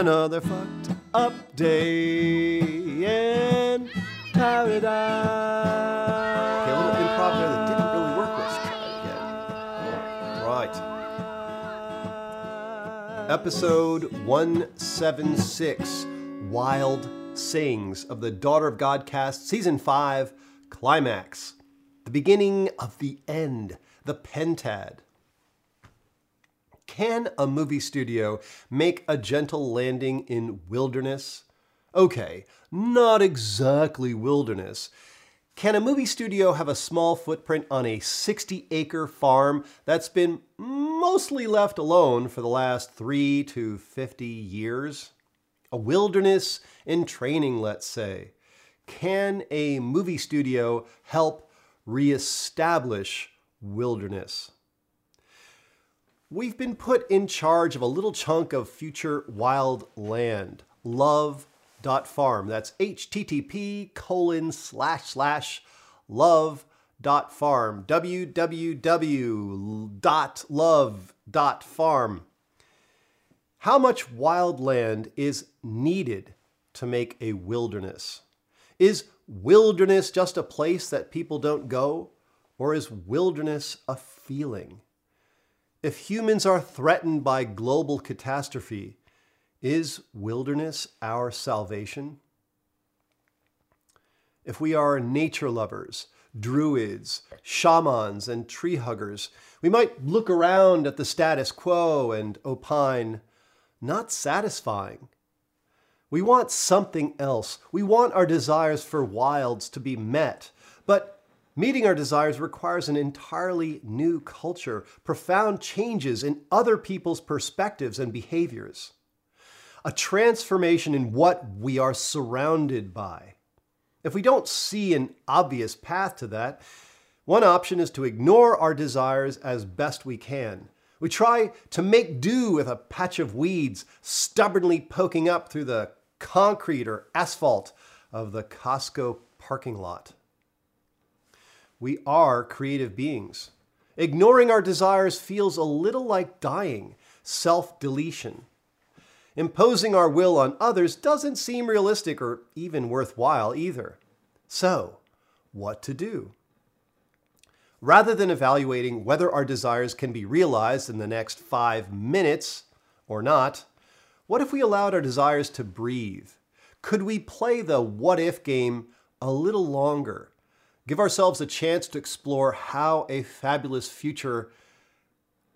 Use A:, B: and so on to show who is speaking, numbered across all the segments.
A: another fucked up day in paradise. Okay, a little improv there that didn't really work. Let's try it again. Right. Episode 176 Wild Sayings of the Daughter of God cast, Season 5, Climax. The beginning of the end, the pentad. Can a movie studio make a gentle landing in wilderness? Okay, not exactly wilderness. Can a movie studio have a small footprint on a 60 acre farm that's been mostly left alone for the last 3 to 50 years? A wilderness in training, let's say. Can a movie studio help reestablish wilderness? We've been put in charge of a little chunk of future wild land. Love.farm. That's http colon slash slash love.farm. www.love.farm. How much wild land is needed to make a wilderness? Is wilderness just a place that people don't go? Or is wilderness a feeling? If humans are threatened by global catastrophe, is wilderness our salvation? If we are nature lovers, druids, shamans, and tree huggers, we might look around at the status quo and opine, not satisfying. We want something else. We want our desires for wilds to be met. But meeting our desires requires an entirely new culture, profound changes in other people's perspectives and behaviors, a transformation in what we are surrounded by. If we don't see an obvious path to that, one option is to ignore our desires as best we can. We try to make do with a patch of weeds stubbornly poking up through the concrete or asphalt of the Costco parking lot. We are creative beings. Ignoring our desires feels a little like dying, self deletion. Imposing our will on others doesn't seem realistic or even worthwhile either. So, what to do? Rather than evaluating whether our desires can be realized in the next five minutes or not, what if we allowed our desires to breathe? Could we play the what if game a little longer? Give ourselves a chance to explore how a fabulous future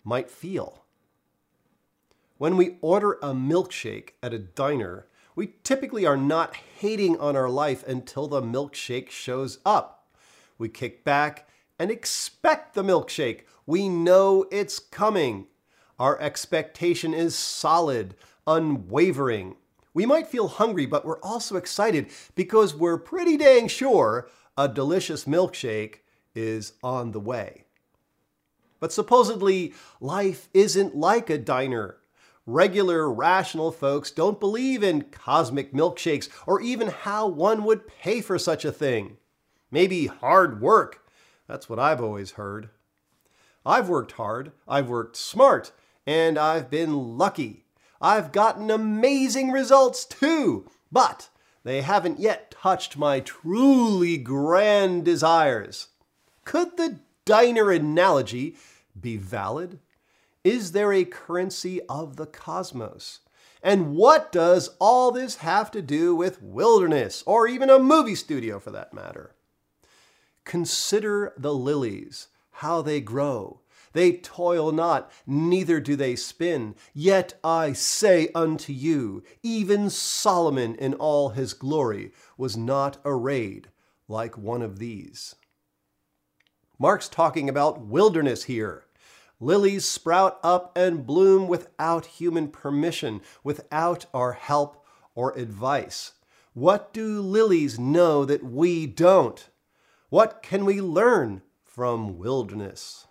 A: might feel. When we order a milkshake at a diner, we typically are not hating on our life until the milkshake shows up. We kick back and expect the milkshake. We know it's coming. Our expectation is solid, unwavering. We might feel hungry, but we're also excited because we're pretty dang sure a delicious milkshake is on the way. But supposedly, life isn't like a diner. Regular, rational folks don't believe in cosmic milkshakes or even how one would pay for such a thing. Maybe hard work. That's what I've always heard. I've worked hard, I've worked smart, and I've been lucky. I've gotten amazing results too, but they haven't yet touched my truly grand desires. Could the diner analogy be valid? Is there a currency of the cosmos? And what does all this have to do with wilderness, or even a movie studio for that matter? Consider the lilies, how they grow. They toil not, neither do they spin. Yet I say unto you, even Solomon in all his glory was not arrayed like one of these. Mark's talking about wilderness here. Lilies sprout up and bloom without human permission, without our help or advice. What do lilies know that we don't? What can we learn from wilderness?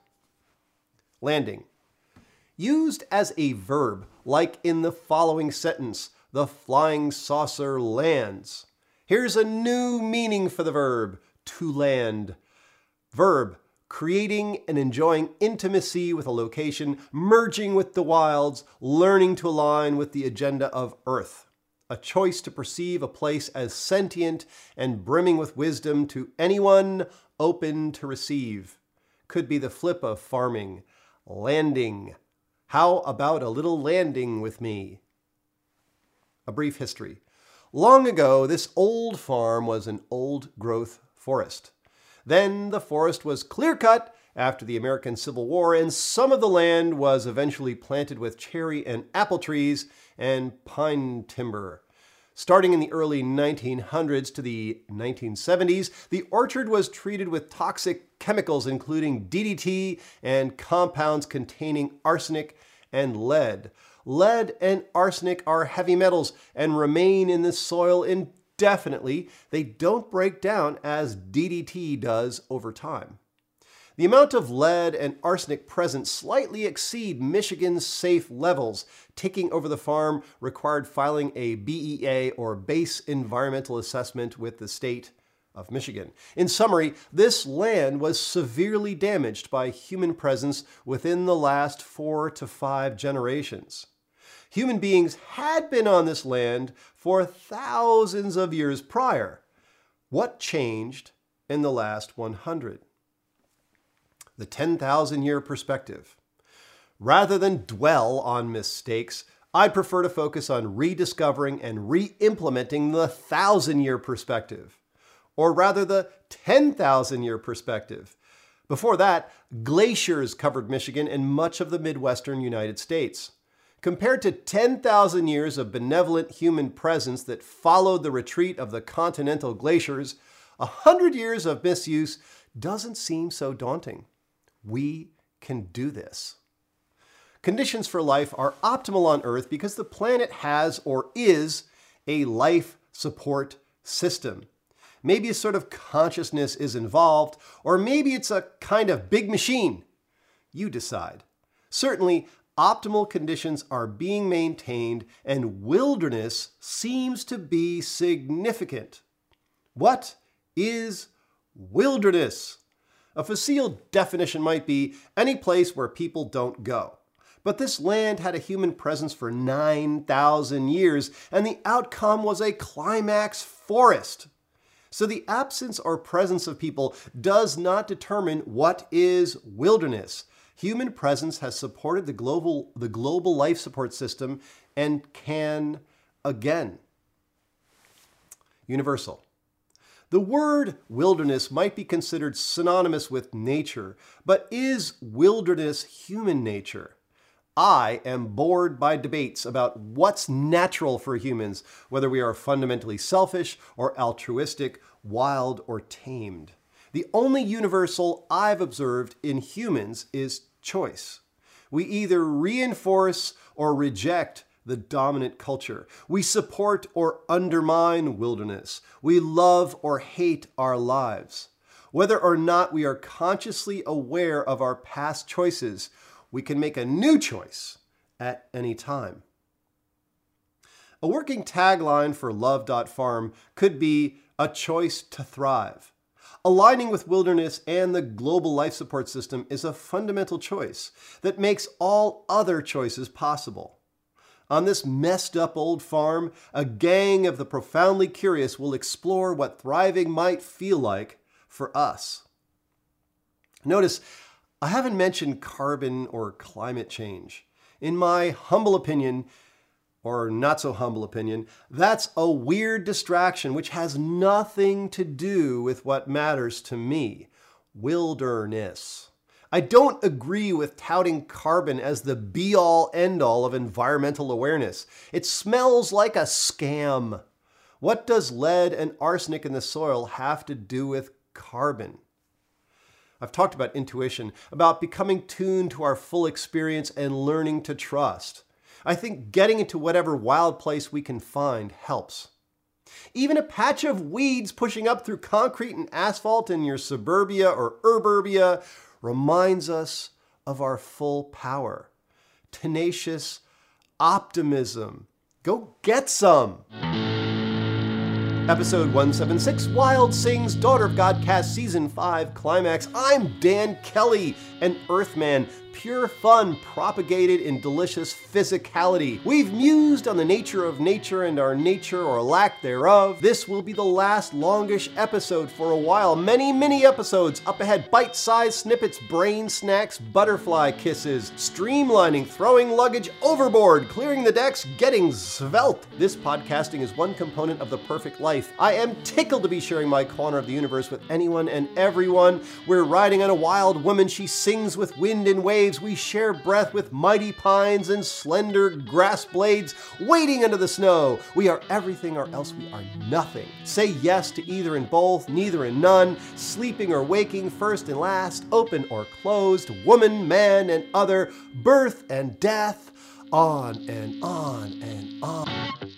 A: Landing. Used as a verb, like in the following sentence, the flying saucer lands. Here's a new meaning for the verb, to land. Verb, creating and enjoying intimacy with a location, merging with the wilds, learning to align with the agenda of Earth. A choice to perceive a place as sentient and brimming with wisdom to anyone open to receive. Could be the flip of farming. Landing. How about a little landing with me? A brief history. Long ago, this old farm was an old growth forest. Then the forest was clear cut after the American Civil War, and some of the land was eventually planted with cherry and apple trees and pine timber. Starting in the early 1900s to the 1970s, the orchard was treated with toxic chemicals, including DDT and compounds containing arsenic and lead. Lead and arsenic are heavy metals and remain in the soil indefinitely. they don't break down as DDT does over time. The amount of lead and arsenic present slightly exceed Michigan's safe levels. Taking over the farm required filing a BEA or Base Environmental Assessment with the state of Michigan. In summary, this land was severely damaged by human presence within the last four to five generations. Human beings had been on this land for thousands of years prior. What changed in the last 100? The 10,000 year perspective. Rather than dwell on mistakes, I'd prefer to focus on rediscovering and re implementing the thousand year perspective, or rather the 10,000 year perspective. Before that, glaciers covered Michigan and much of the Midwestern United States. Compared to 10,000 years of benevolent human presence that followed the retreat of the continental glaciers, a hundred years of misuse doesn't seem so daunting. We can do this. Conditions for life are optimal on Earth because the planet has or is a life support system. Maybe a sort of consciousness is involved, or maybe it's a kind of big machine. You decide. Certainly, optimal conditions are being maintained and wilderness seems to be significant. What is wilderness? A facile definition might be any place where people don't go. But this land had a human presence for 9,000 years, and the outcome was a climax forest. So the absence or presence of people does not determine what is wilderness human presence has supported the global, the global life support system and can again. Universal. The word wilderness might be considered synonymous with nature, but is wilderness human nature? I am bored by debates about what's natural for humans, whether we are fundamentally selfish or altruistic, wild or tamed. The only universal I've observed in humans is choice. We either reinforce or reject the dominant culture. We support or undermine wilderness. We love or hate our lives. Whether or not we are consciously aware of our past choices, we can make a new choice at any time. A working tagline for Love.Farm could be a choice to thrive. Aligning with wilderness and the global life support system is a fundamental choice that makes all other choices possible. On this messed up old farm, a gang of the profoundly curious will explore what thriving might feel like for us. Notice, I haven't mentioned carbon or climate change. In my humble opinion, or not so humble opinion, that's a weird distraction which has nothing to do with what matters to me wilderness. I don't agree with touting carbon as the be all end all of environmental awareness. It smells like a scam. What does lead and arsenic in the soil have to do with carbon? I've talked about intuition, about becoming tuned to our full experience and learning to trust. I think getting into whatever wild place we can find helps. Even a patch of weeds pushing up through concrete and asphalt in your suburbia or urburbia reminds us of our full power. Tenacious optimism. Go get some! Episode 176 Wild Sings Daughter of God Cast Season 5 Climax. I'm Dan Kelly, an Earthman pure fun propagated in delicious physicality. We've mused on the nature of nature and our nature or lack thereof. This will be the last longish episode for a while. Many, many episodes up ahead. Bite sized snippets, brain snacks, butterfly kisses, streamlining, throwing luggage overboard, clearing the decks, getting svelte. This podcasting is one component of the perfect life. I am tickled to be sharing my corner of the universe with anyone and everyone. We're riding on a wild woman. She sings with wind and waves waves, we share breath with mighty pines and slender grass blades waiting under the snow. We are everything or else we are nothing. Say yes to either and both, neither and none, sleeping or waking, first and last, open or closed, woman, man, and other, birth and death, on and on and on.